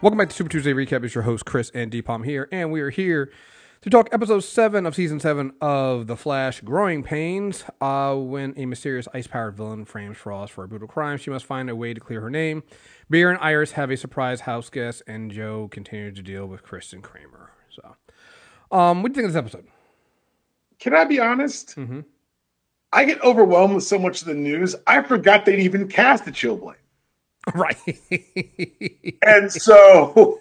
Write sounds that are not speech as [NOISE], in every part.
Welcome back to Super Tuesday Recap. It's your host, Chris and Deepom here, and we are here to talk episode 7 of season 7 of The Flash Growing Pains. Uh, when a mysterious ice powered villain frames Frost for a brutal crime, she must find a way to clear her name. Barry and Iris have a surprise house guest, and Joe continues to deal with Kristen Kramer. So, um, what do you think of this episode? Can I be honest? Mm-hmm. I get overwhelmed with so much of the news. I forgot they'd even cast the Chillblaine. [LAUGHS] Right. And so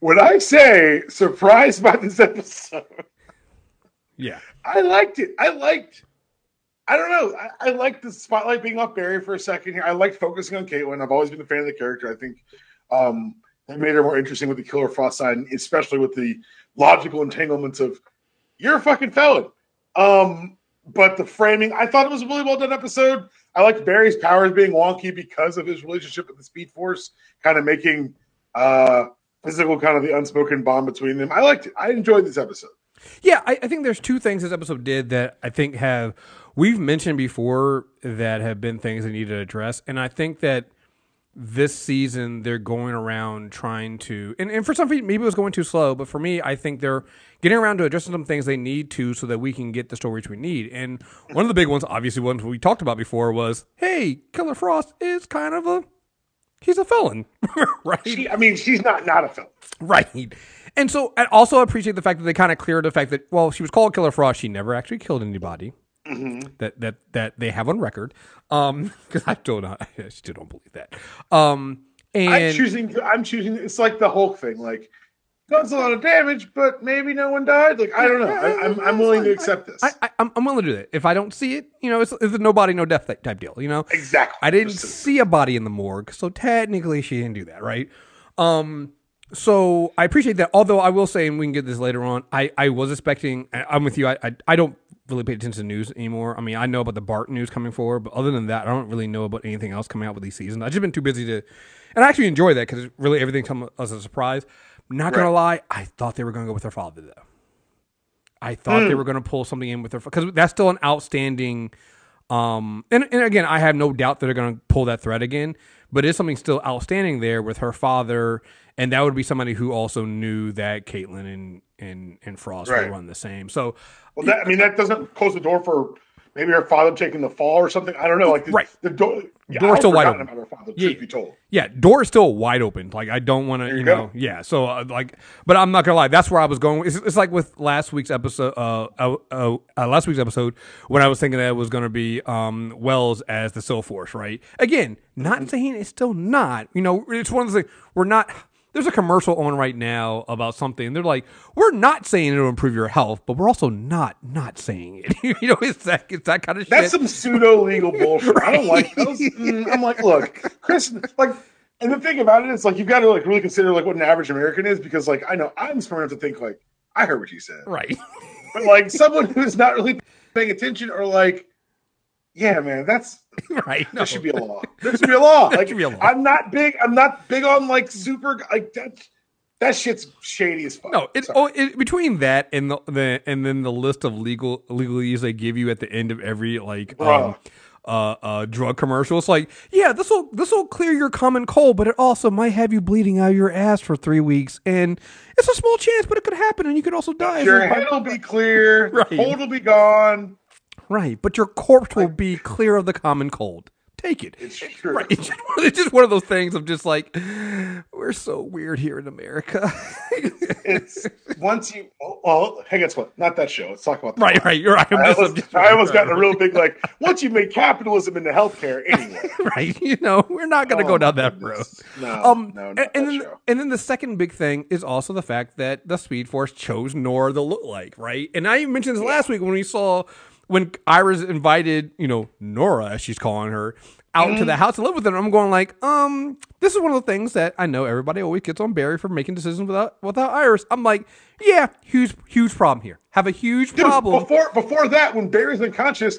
when I say surprised by this episode, yeah. I liked it. I liked, I don't know. I, I liked the spotlight being off Barry for a second here. I liked focusing on Caitlin. I've always been a fan of the character. I think um, they made her more interesting with the Killer Frost side, especially with the logical entanglements of you're a fucking felon. Um, but the framing, I thought it was a really well done episode. I liked Barry's powers being wonky because of his relationship with the Speed Force, kind of making uh physical kind of the unspoken bond between them. I liked it. I enjoyed this episode. Yeah, I, I think there's two things this episode did that I think have we've mentioned before that have been things that need to address, and I think that this season they're going around trying to, and, and for some people maybe it was going too slow, but for me, I think they're getting around to addressing some things they need to so that we can get the stories we need. And one of the big ones, obviously, ones we talked about before was, hey, Killer Frost is kind of a he's a felon, [LAUGHS] right? She, I mean, she's not not a felon. Right. And so I also appreciate the fact that they kind of cleared the fact that well, she was called Killer Frost. She never actually killed anybody. Mm-hmm. That that that they have on record. Um, [LAUGHS] because I still not, [LAUGHS] I still don't believe that. Um, and I'm choosing. I'm choosing. It's like the Hulk thing. Like, caused a lot of damage, but maybe no one died. Like, I don't know. I, I'm I'm willing to accept this. I, I'm willing to do that. If I don't see it, you know, it's, it's a no body, no death type deal. You know, exactly. I didn't see a body in the morgue, so technically she didn't do that, right? Um, so I appreciate that. Although I will say, and we can get this later on, I, I was expecting. I'm with you. I, I I don't really pay attention to news anymore. I mean, I know about the Bart news coming forward, but other than that, I don't really know about anything else coming out with these seasons. I've just been too busy to, and I actually enjoy that because really everything comes as a surprise. Not gonna lie, I thought they were gonna go with her father though. I thought they were going to pull something in with her because that's still an outstanding. Um, and, and again, I have no doubt that they're to pull that thread again, but it's something still outstanding there with her father, and that would be somebody who also knew that Caitlyn and and and Frost Right. would run the same. So Well, that, I mean, that doesn't close the door for maybe her father taking the fall or something. I don't know. Like, the, Right. The door, yeah, Door's still wide open. About her father, Yeah. truth be told. yeah, door is still wide open. Like I don't want to, you, you know, yeah. So uh, like, but I'm not gonna lie. That's where I was going. It's, it's like with last week's episode, uh, uh, uh, uh, last week's episode when I was thinking that it was gonna be um Wells as the Soul Force, right? Again, not Mm-hmm. saying it's still not. You know, it's one of the things we're not. There's a commercial on right now about something. They're like, we're not saying it'll improve your health, but we're also not not saying it. [LAUGHS] you know, it's that it's that kind of shit. That's shit. some pseudo legal bullshit. I don't like [LAUGHS] those. Mm, I'm like, look, Chris, like, and the thing about it is, like, you've got to like really consider like what an average American is because, like, I know I'm smart enough to think like I heard what you said, right. but like someone who's not really paying attention or like, yeah, man, that's [LAUGHS] right. No. there should be a law. There should be a law. [LAUGHS] Like, should be a law. I'm not big. I'm not big on like super like that. That shit's shady as fuck. No, it, oh, it, between that and the, the and then the list of legal legalese they give you at the end of every like um, uh, uh, drug commercial, it's like, yeah, this will this will clear your common cold, but it also might have you bleeding out of your ass for three weeks, and it's a small chance, but it could happen, and you could also die. your head will be clear. [LAUGHS] Right. Cold will be gone. Right, but your corpse will be [LAUGHS] clear of the common cold. Take it. It's true. Right. It's just, it's just one of those things of just like, we're so weird here in America. It's once you. oh, Well, hey, guess what? Not that show. Let's talk about. Right, right. You're right. I almost, I almost got a real big like. Once you make capitalism into healthcare, anyway. [LAUGHS] right? You know, we're not going to Oh, go down that road. No, Um, no, and, not and that then show. and then the second big thing is also the fact that the Speed Force chose Nora the look like, right? And I even mentioned this last week when we saw when Iris invited, you know, Nora, as she's calling her, out to the house to live with her. I'm going like, um, this is one of the things that I know everybody always gets on Barry for making decisions without without Iris. I'm like, yeah, huge huge problem here. Have a huge Dude, problem. before before that, when Barry's unconscious,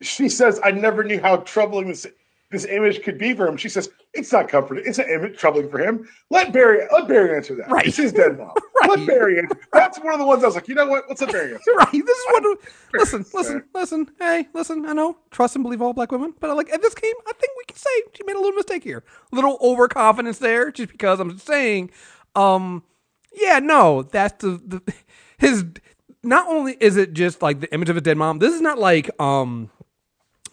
she says, "I never knew how troubling this this image could be for him." She says, "It's not comforting. It's an image troubling for him. Let Barry let Barry answer that. Right. It's his dead mom. [LAUGHS] Right. Let Barry answer. That's one of the ones I was like, you know what? Let's let Barry answer. [LAUGHS] Right. This is what. [LAUGHS] Listen, fair. listen, listen. Hey, listen. I know. Trust and believe all black women, but I like at this game, I think we can say she made a little mistake here, a little overconfidence there, just because I'm saying, um, yeah, no, that's the, the his. Not only is it just like the image of a dead mom, this is not like um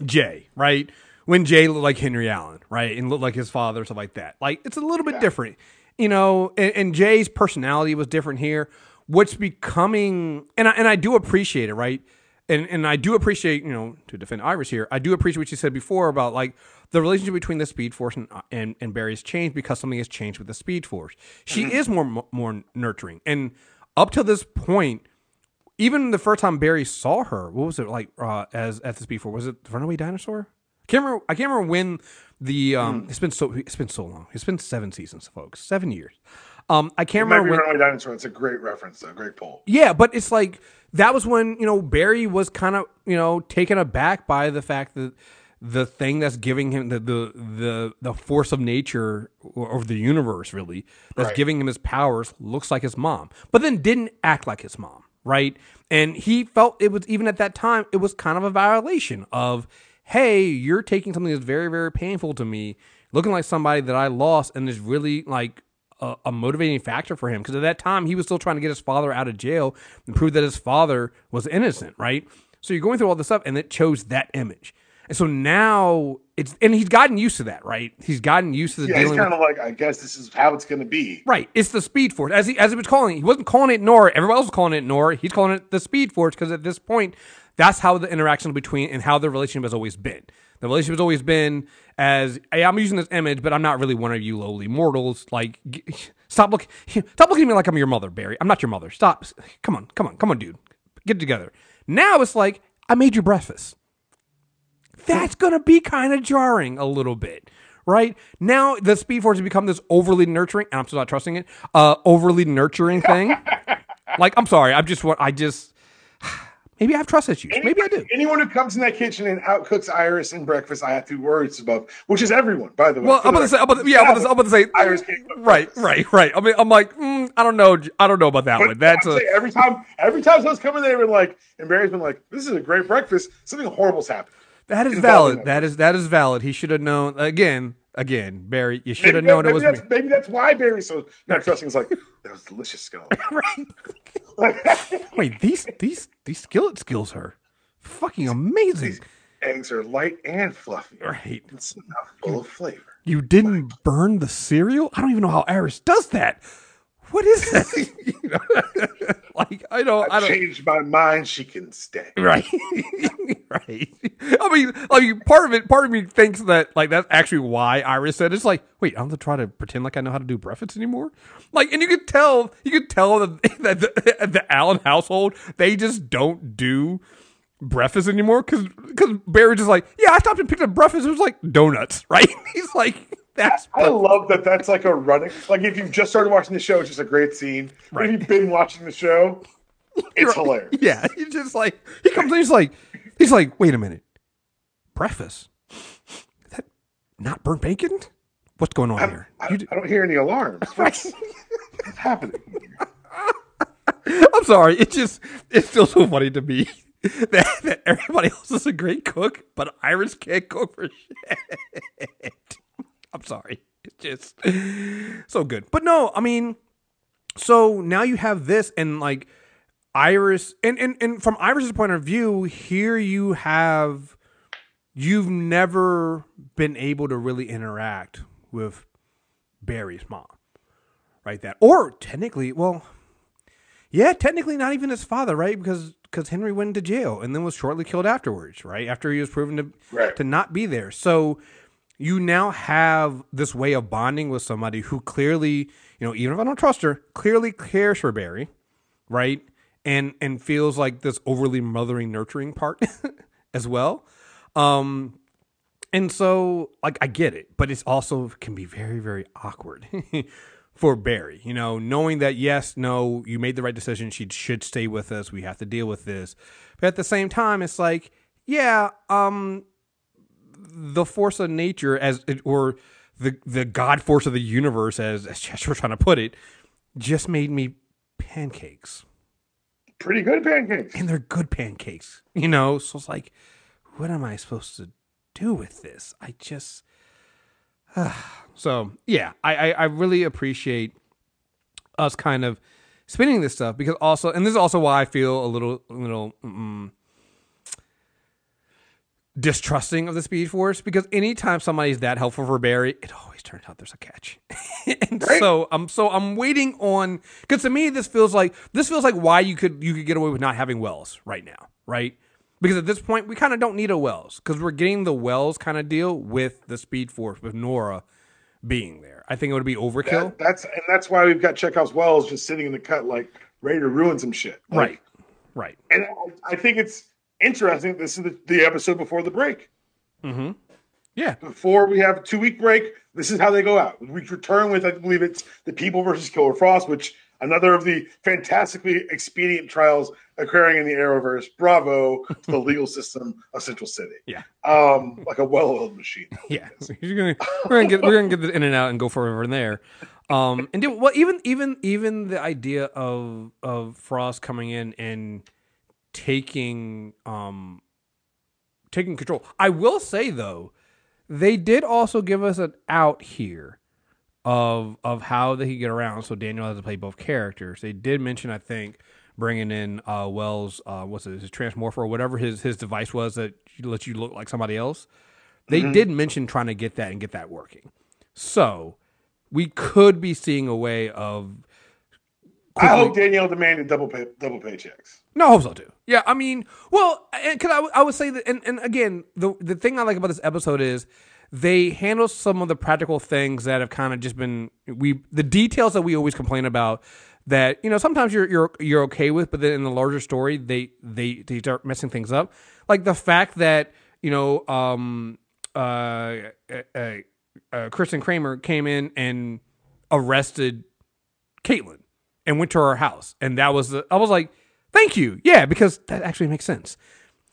Jay, right? When Jay looked like Henry Allen, right, and looked like his father, stuff like that. Like it's a little bit different, you know. And, and Jay's personality was different here. What's becoming, and I, and I do appreciate it, right? And and I do appreciate, you know, to defend Iris here, I do appreciate what you said before about like the relationship between the Speed Force and and, and Barry has changed because something has changed with the Speed Force. She is more more nurturing, and up to this point, even the first time Barry saw her, what was it like uh, as at the Speed Force? Was it the Runaway Dinosaur? I can't remember. I can't remember when the um. It's been so it's been so long. It's been seven seasons, folks. Seven years. Um, I can't Might remember be when. Dinosaur. It's a great reference, a great poll. Yeah, but it's like that was when you know Barry was kind of you know taken aback by the fact that the thing that's giving him the the the, the force of nature or, or the universe really that's Right. giving him his powers looks like his mom, but then didn't act like his mom, right? And he felt it was even at that time it was kind of a violation of hey, you're taking something that's very very painful to me, looking like somebody that I lost, and is really like a, a motivating factor for him because at that time he was still trying to get his father out of jail and prove that his father was innocent, right? So you're going through all this stuff, and it chose that image. And so now it's and he's gotten used to that, right? He's gotten used to the Yeah, he's dealing kind of like, I guess this is how it's going to be. Right. It's the Speed Force. As he as he was calling it, he wasn't calling it Nora. Everybody else was calling it Nora. He's calling it the Speed Force because at this point, that's how the interaction between and how the relationship has always been. The relationship has always been as hey, I'm using this image, but I'm not really one of you lowly mortals. Like, [LAUGHS] stop look, [LAUGHS] stop looking at me like I'm your mother, Barry. I'm not your mother. Stop. [SIGHS] Come on, come on, come on, dude. Get together. Now it's like I made you breakfast that's going to be kind of jarring a little bit, right? Now the Speed Force has become this overly nurturing, and I'm still not trusting it. Uh, overly nurturing thing. [LAUGHS] like, I'm sorry, I'm just what I just maybe I have trust issues. Maybe I do. Anyone who comes in that kitchen and outcooks Iris and breakfast, I have to worry about, which is everyone, by the way. Well, I'm about to say, I'm about to, yeah, I'm about to, I'm about to say, Iris right, right, right. I mean, I'm like, mm, I don't know, I don't know about that But one. That's a, every time, every time someone's coming there and like, and Barry's been like, "This is a great breakfast." Something horrible's happened. That is valid. That is that is valid. He should have known. Again, again, Barry, you should have known maybe it was me. maybe that's why Barry's so not trusting. It's like that was delicious skull. [LAUGHS] [LAUGHS] Wait, these these these skillet skills are fucking amazing. Eggs are light and fluffy. Right. It's not full of flavor. You didn't burn the cereal? I don't even know how Iris does that. What is that? [LAUGHS] You know, [LAUGHS] like I don't I I don't changed my mind. She can stay. Right. [LAUGHS] right. I mean, I mean, part of it, part of me thinks that like that's actually why Iris said it's like, wait, I don't have to try to pretend like I know how to do breakfast anymore. Like, and you could tell, you could tell that, that the, the Allen household they just don't do breakfast anymore because because Barry just like, yeah, I stopped and picked up breakfast. It was like donuts, right? He's like, that's I love that. That's like a running. Like if you've just started watching the show, it's just a great scene. But Right. if you've been watching the show, [LAUGHS] it's hilarious. Yeah, he's just like he comes in, he's like he's like, wait a minute, Preface. Is that not burnt bacon? What's going on here? I, You d- I don't hear any alarms. [LAUGHS] What's, what's happening? [LAUGHS] I'm sorry, it just it's still so funny to me that, that everybody else is a great cook, but Iris can't cook for shit. [LAUGHS] I'm sorry, it's just so good. But no, I mean, so now you have this and like Iris and, and and from Iris's point of view, here you have you've never been able to really interact with Barry's mom. Right that. Or technically, well, yeah, technically not even his father, right? Because because Henry went into jail and then was shortly killed afterwards, right? After he was proven to Right. to not be there. So you now have this way of bonding with somebody who clearly, you know, even if I don't trust her, clearly cares for Barry, right? And and feels like this overly mothering, nurturing part [LAUGHS] as well. Um and so like I get it, but it's also can be very, very awkward [LAUGHS] for Barry, you know, knowing that yes, no, you made the right decision, she should stay with us, we have to deal with this. But at the same time, it's like, yeah, um the force of nature as it, or the the god force of the universe as as Chester was trying to put it, just made me pancakes. Pretty good pancakes. And they're good pancakes. You know, so it's like, what am I supposed to do with this? I just so yeah, I, I I really appreciate us kind of spinning this stuff because also, and this is also why I feel a little little. Mm, distrusting of the Speed Force because anytime somebody's that helpful for Barry, it always turns out there's a catch. [LAUGHS] and Right. so I'm so I'm waiting on because to me this feels like this feels like why you could you could get away with not having Wells right now, right? Because at this point we kind of don't need a Wells because we're getting the Wells kind of deal with the Speed Force with Nora being there. I think it would be overkill. That- that's and that's why we've got Chekhov's Wells just sitting in the cut, like ready to ruin some shit. Like, right. Right. And I, I think it's interesting. This is the, the episode before the break. Mm-hmm. Yeah. Before we have a two week break, this is how they go out. We return with, I believe it's the People versus Killer Frost, which another of the fantastically expedient trials occurring in the Arrowverse. Bravo to the legal system of Central City. Yeah. Um, like a well-oiled machine. [LAUGHS] Yeah, You're gonna, we're gonna get we're gonna get this in and out and go forever and there. Um, and do, well, even even even the idea of of Frost coming in and taking um taking control. I will say though, they did also give us an out here of of how they could get around. So Danielle has to play both characters. They did mention, I think, bringing in uh, Wells, uh, what's it, his transmorpher or whatever his his device was that lets you look like somebody else. They did mention trying to get that and get that working. So we could be seeing a way of. I hope Danielle demanded double pay, double paychecks. No, I hope so too. Yeah, I mean, well, because I, I would say that, and, and again, the the thing I like about this episode is they handle some of the practical things that have kind of just been we the details that we always complain about that you know sometimes you're you're you're okay with, but then in the larger story they they they start messing things up, like the fact that you know um uh, uh, uh Kristen Kramer came in and arrested Caitlin and went to her house. And that was the, I was like, thank you. Yeah, because that actually makes sense.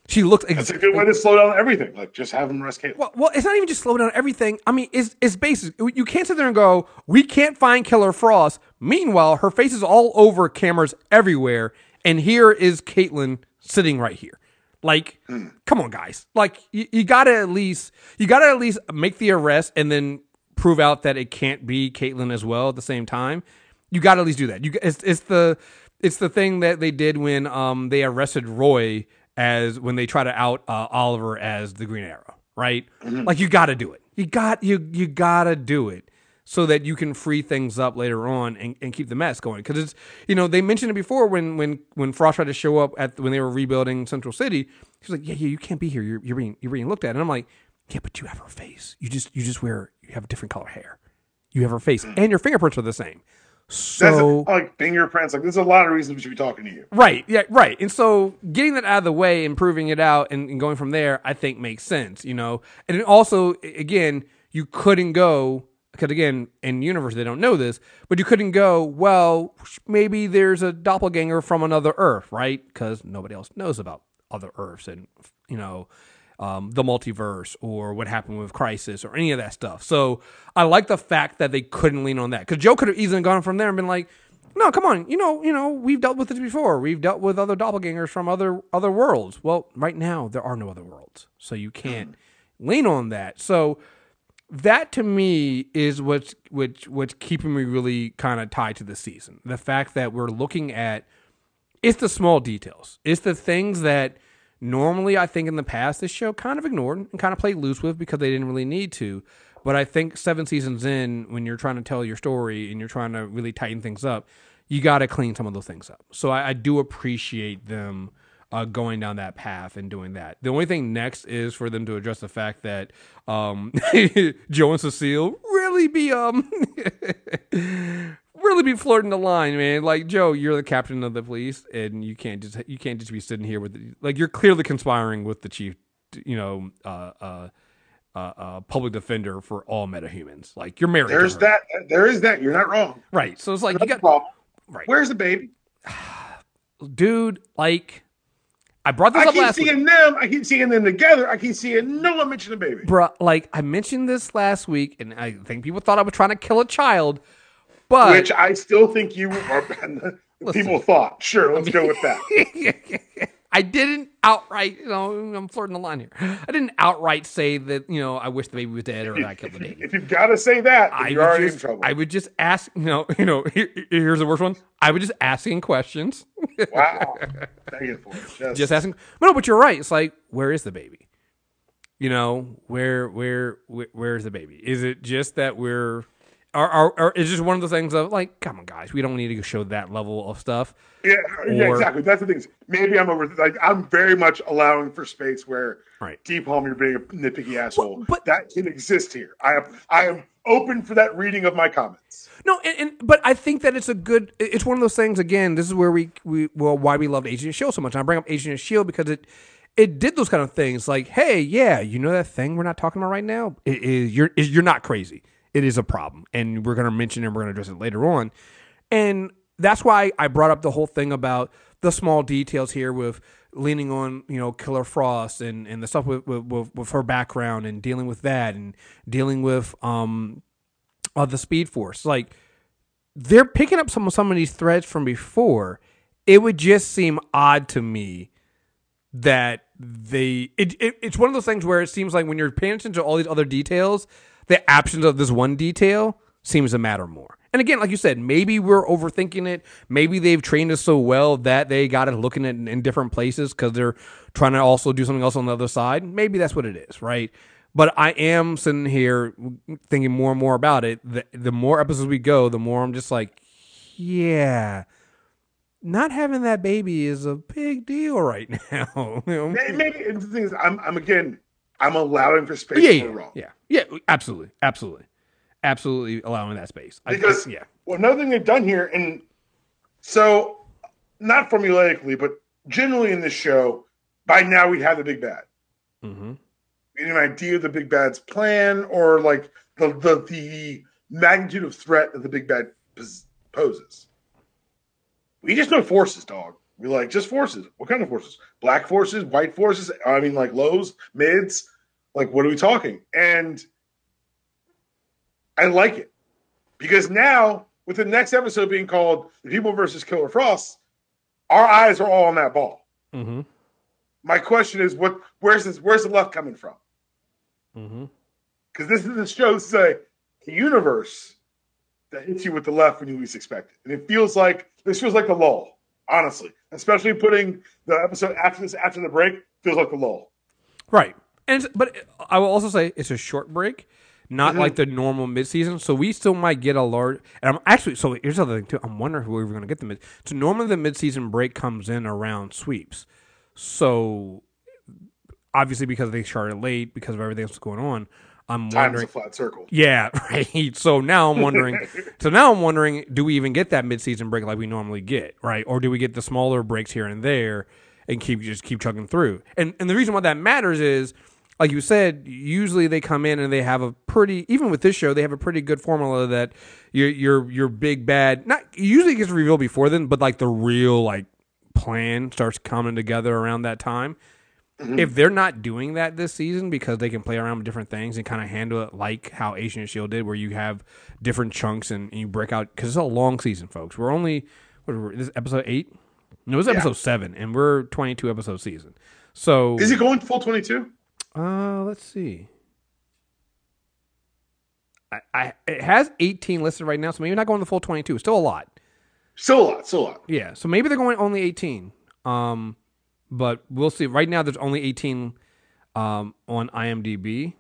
She looked ex- That's a good way to slow down everything. Like just have them arrest Caitlin. well, well, it's not even just slow down everything. I mean, it's it's basic. You can't sit there and go, "We can't find Killer Frost." Meanwhile, her face is all over cameras everywhere, and here is Caitlin sitting right here. Like, hmm. come on, guys! Like, you, you gotta at least you gotta at least make the arrest and then prove out that it can't be Caitlin as well at the same time. You gotta at least do that. You it's it's the it's the thing that they did when um they arrested Roy as when they try to out uh, Oliver as the Green Arrow, right? Like you got to do it. You got you you got to do it so that you can free things up later on and, and keep the mess going. Because it's you know they mentioned it before when when when Frost tried to show up at when they were rebuilding Central City. He was like, yeah, yeah, you can't be here. You're you're being you're being looked at. And I'm like, yeah, but you have her face. You just you just wear you have a different color hair. You have her face and your fingerprints are the same. So like fingerprints. Like there's a lot of reasons we should be talking to you. Right. Yeah. Right. And so getting that out of the way and proving it out and, and going from there, I think makes sense. You know, and it also, again, you couldn't go because again, in universe they don't know this, but you couldn't go. Well, maybe there's a doppelganger from another Earth, right? Because nobody else knows about other Earths and you know. Um, the multiverse or what happened with Crisis or any of that stuff. So I like the fact that they couldn't lean on that because Joe could have easily gone from there and been like, no, come on. You know, you know, we've dealt with this before. We've dealt with other doppelgangers from other other worlds. Well, right now there are no other worlds, so you can't lean on that. So that to me is what's which what's keeping me really kind of tied to the season. The fact that we're looking at it's the small details. It's the things that normally I think in the past this show kind of ignored and kind of played loose with because they didn't really need to. But I think seven seasons in, when you're trying to tell your story and you're trying to really tighten things up, you got to clean some of those things up. So I, I do appreciate them uh, going down that path and doing that. The only thing next is for them to address the fact that um, [LAUGHS] Joe and Cecile really be um [LAUGHS] really be flirting the line, man. Like Joe, you're the captain of the police, and you can't just you can't just be sitting here with the, like you're clearly conspiring with the chief, you know, uh, uh, uh, uh, public defender for all metahumans. Like you're married. There's her. that. There is that. You're not wrong. right? So it's like you That's got problem. right, Where's the baby? [SIGHS] dude. Like I brought this I up keep last week. seeing them. I keep seeing them together. I keep seeing no one mention the baby. Bruh, like I mentioned this last week, and I think people thought I was trying to kill a child, but Which I still think you are. [LAUGHS] people thought. Sure, let's go with that. [LAUGHS] I didn't outright, you know, I'm flirting the line here. I didn't outright say that, you know, I wish the baby was dead or that I killed the baby. [LAUGHS] If you've got to say that, I you're already just, in trouble. I would just ask, you know, you know. Here, here's the worst one. I would just asking questions, wow. Begging for it. Just, asking. No, but you're right. It's like, where is the baby? You know, where, where, where where's the baby? Is it just that we're, are, are, are is just one of the things of like, come on, guys, we don't need to show that level of stuff. yeah, yeah, exactly. That's the thing. Maybe I'm over. Like I'm very much allowing for space where Right. deep home you're being a nitpicky asshole. but- that can exist here. I am. I am open for that reading of my comments. No, and, and but I think that it's a good. It's one of those things. Again, this is where we we well why we loved Agent Shield so much. And I bring up Agent Shield because it it did those kind of things. Like, hey, yeah, you know that thing we're not talking about right now. It is you're is you're not crazy. It is a problem, and we're gonna mention it. and We're gonna address it later on, and that's why I brought up the whole thing about the small details here with leaning on you know Killer Frost and and the stuff with with, with, with her background and dealing with that and dealing with um uh, the Speed Force. Like they're picking up some some of these threads from before. It would just seem odd to me that they. It, it, it's one of those things where it seems like when you're paying attention to all these other details, the absence of this one detail seems to matter more. And again, like you said, maybe we're overthinking it. Maybe they've trained us so well that they got it looking at in, different places because they're trying to also do something else on the other side. Maybe that's what it is, right? But I am sitting here thinking more and more about it. The, the more episodes we go, the more I'm just like, yeah, not having that baby is a big deal right [LAUGHS] now. Maybe the thing is, I'm. I'm again. I'm allowing for space yeah, yeah, wrong. yeah, yeah, absolutely, absolutely, absolutely allowing that space. I- Because yeah, well, another thing they've done here, and so not formulaically, but generally in this show, by now we have the big bad. Mm-hmm. An idea of the big bad's plan or like the the, the magnitude of threat that the big bad poses. We just know forces, dog. We like just forces. What kind of forces? Black forces, white forces. I mean, like lows, mids. Like, what are we talking? And I like it because now, with the next episode being called "The People versus Killer Frost," our eyes are all on that ball. hmm My question is, what? Where's this? Where's the left coming from? Because this is the show. This is a, a universe that hits you with the left when you least expect it, and it feels like this feels like the lull. Honestly, especially putting the episode after this after the break feels like a lull. Right. And but I will also say it's a short break, not Mhm. like the normal midseason. So we still might get a large. And I'm actually so here's the other thing too. I'm wondering who we're going to get the mid. So normally the midseason break comes in around sweeps. So obviously because they started late because of everything that's going on, I'm Time's wondering. a flat circle. Yeah, [LAUGHS] right. So now I'm wondering. [LAUGHS] so now I'm wondering, do we even get that midseason break like we normally get, right? Or do we get the smaller breaks here and there and keep just keep chugging through? And and the reason why that matters is, like you said, usually they come in and they have a pretty even with this show they have a pretty good formula that your your your big bad not usually gets revealed before then, but like the real like plan starts coming together around that time if they're not doing that this season because they can play around with different things and kind of handle it like how Asian Shield did, where you have different chunks and, and you break out because it's a long season, folks. We're only what we, this episode eight. No, it's episode seven, and we're twenty two episode season. So Is it going full twenty two? uh, let's see. I, I it has eighteen listed right now, so maybe not going the full twenty two. Still a lot. Still a lot. Still a lot. Yeah, so maybe they're going only 18. Um, but we'll see. Right now, there's only 18 um, on IMDb.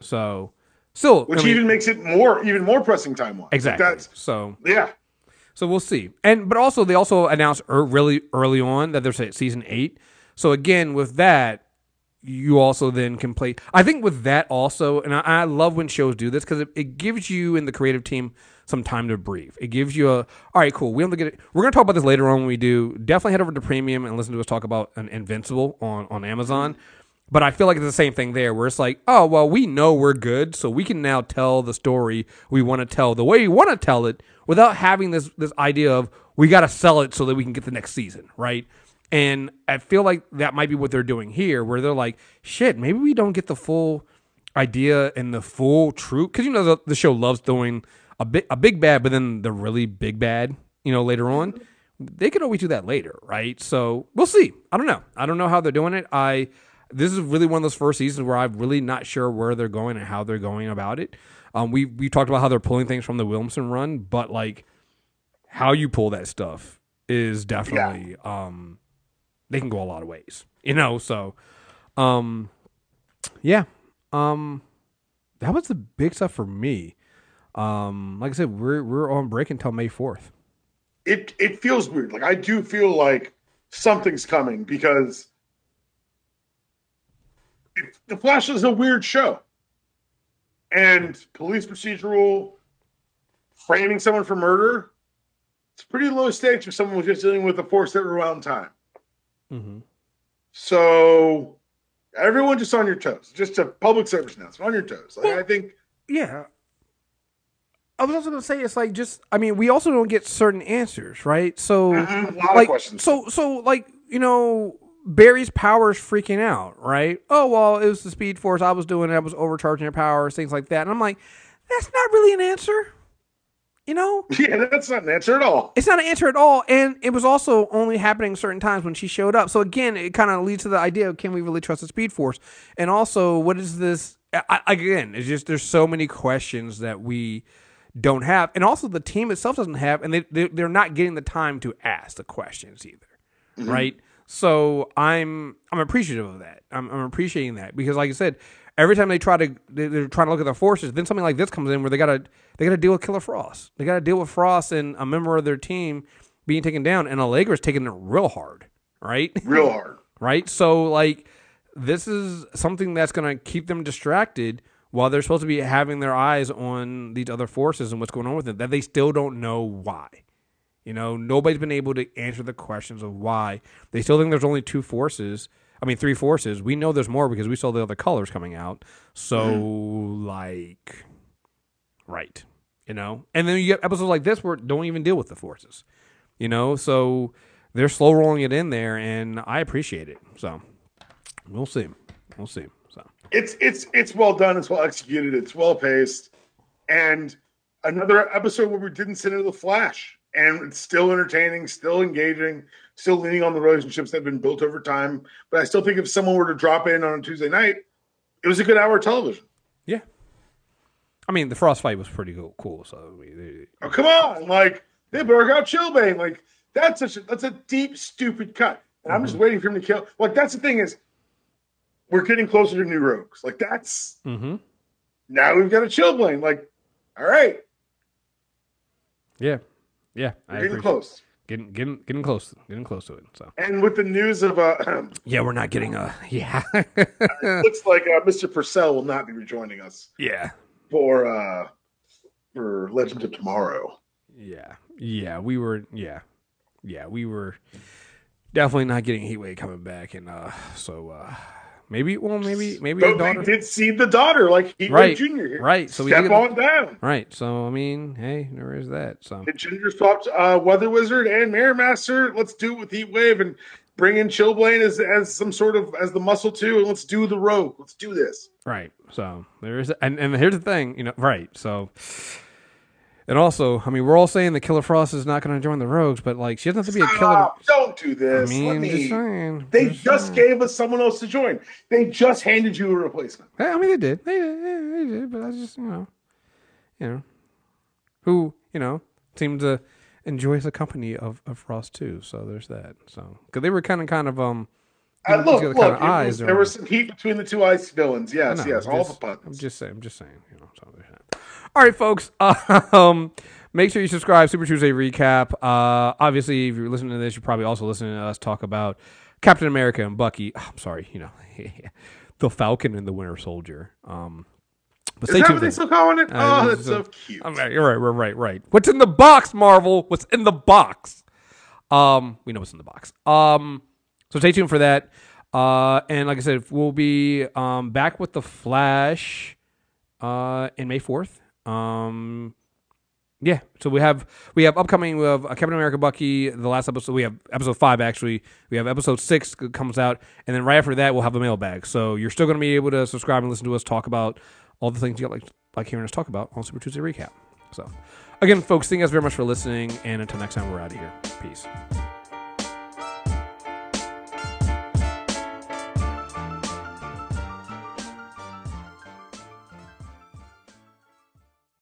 So, still, Which I mean, even makes it more even more pressing time wise. exactly. That's so, yeah. so we'll see. And but also, they also announced er, really early on that there's a season eight. So again, with that, you also then can play. I think with that also, and I, I love when shows do this because it, it gives you and the creative team some time to breathe. It gives you a all right, cool. We to get it. We're gonna talk about this later on when we do. Definitely head over to Premium and listen to us talk about an Invincible on on Amazon. Mm-hmm. But I feel like it's the same thing there, where it's like, oh well, we know we're good, so we can now tell the story we want to tell the way we want to tell it, without having this this idea of we got to sell it so that we can get the next season, right? And I feel like that might be what they're doing here, where they're like, shit, maybe we don't get the full idea and the full truth, because you know the, the show loves throwing a big a big bad, but then the really big bad, you know, later on. they could always do that later, right? So we'll see. I don't know. I don't know how they're doing it. I this is really one of those first seasons where I'm really not sure where they're going and how they're going about it. Um, we we talked about how they're pulling things from the Williamson run, but like how you pull that stuff is definitely um they can go a lot of ways, you know. So, um, yeah, um, that was the big stuff for me. Um, like I said, we're we're on break until May fourth. It it feels weird. Like I do feel like something's coming because it, the Flash is a weird show, and police procedural framing someone for murder. It's pretty low stakes if someone was just dealing with a force that around time. Mm-hmm. So everyone just on your toes. Just a public service announcement on your toes. Like, Well- I think Yeah. I was also gonna say it's like just I mean we also don't get certain answers right? So Mhm, a lot like of questions. so so like you know Barry's powers freaking out right? Oh well it was the Speed Force. I was doing it. I was overcharging their powers things like that. And I'm like that's not really an answer you know? [LAUGHS] Yeah, that's not an answer at all. it's not an answer at all. And it was also only happening certain times when she showed up. So again it kind of leads to the idea of can we really trust the speed force? And also what is this I, again it's just there's so many questions that we don't have and also the team itself doesn't have and they, they they're not getting the time to ask the questions either mm-hmm. right? So i'm i'm appreciative of that. I'm, I'm appreciating that because like i said every time they try to they- they're trying to look at their forces then something like this comes in where they gotta they gotta deal with killer frost. They gotta deal with frost and a member of their team being taken down and allegra's taking it real hard right? [LAUGHS] Real hard. right? So like this is something that's going to keep them distracted while they're supposed to be having their eyes on these other forces and what's going on with them that they still don't know why. You know, nobody's been able to answer the questions of why. They still think there's only two forces. I mean, three forces. We know there's more because we saw the other colors coming out. So, mm-hmm. like, right, you know. And then you get episodes like this where don't even deal with the forces, you know. So they're slow rolling it in there, and I appreciate it. So we'll see, we'll see. It's it's it's well done. It's well executed. It's well paced, and another episode where we didn't sit into the flash, and it's still entertaining, still engaging, still leaning on the relationships that have been built over time. But I still think if someone were to drop in on a Tuesday night, it was a good hour of television. yeah, I mean the frost fight was pretty cool. cool so I mean, they- Oh come on, like they broke out Chillblaine, like that's such a, that's a deep stupid cut, and I'm just mm-hmm. waiting for him to kill. Like that's the thing is, we're getting closer to new rogues. Like that's Mhm. now we've got a Chillblaine. Like, all right, yeah, yeah. We're getting appreciate- close. getting getting getting close, getting close to it. So And with the news of uh, [CLEARS THROAT] yeah, we're not getting a [LAUGHS] yeah, looks like uh, Mr. Purcell will not be rejoining us yeah, for uh for Legends of Tomorrow. yeah, yeah. We were yeah, yeah. We were definitely not getting Heatwave coming back, and uh, so uh, maybe well, maybe maybe But your daughter. we did see the daughter, like Heatwave Right, Junior here. right, so we step did- on down. Right. So I mean, hey, there is that. So The Ginger swapped uh, Weather Wizard and Mirror Master. Let's do it with Heatwave and bring in Chillblaine as as some sort of as the muscle too, and let's do the rogue. Let's do this. right. So there is, and and here's the thing, you know, right. So. And also, I mean, we're all saying that Killer Frost is not going to join the Rogues, but like, she doesn't have to be a killer. Don't do I this. Let mean, me- just saying. They Just just gave us someone else to join. They just handed you a replacement. I mean, they did. They did. They did. But I just, you know, you know, who, you know, seemed to enjoy the company of, of Frost too. So there's that. So because they were kind of, kind of, um, Uh, these look, look, kind of eyes was- there was some heat between the two ice villains. Yes, know, yes, I'm all just- the I'm just saying. I'm just saying. You know. So there's that. All right, folks. [LAUGHS] Um, make sure you subscribe. Super Tuesday recap. Uh, obviously, if you're listening to this, you're probably also listening to us talk about Captain America and Bucky. oh, [SIGHS] I'm sorry. You know, [LAUGHS] the Falcon and the Winter Soldier. Um, but Is stay that tuned. what they still calling it? Uh, oh, that's is so cute. I'm right, you're right, right, right, right. What's in the box, Marvel? What's in the box? Um, we know what's in the box. Um, so stay tuned for that. Uh, and like I said, we'll be um back with the Flash, uh, in May fourth. Um, yeah. So we have we have upcoming. We have uh, Captain America, Bucky. The last episode we have episode five actually. We have episode six comes out, and then right after that we'll have a mailbag. So you're still going to be able to subscribe and listen to us talk about all the things you like like hearing us talk about on Super Tuesday recap. So, Again, folks, thank you guys very much for listening. And until next time, we're out of here. Peace.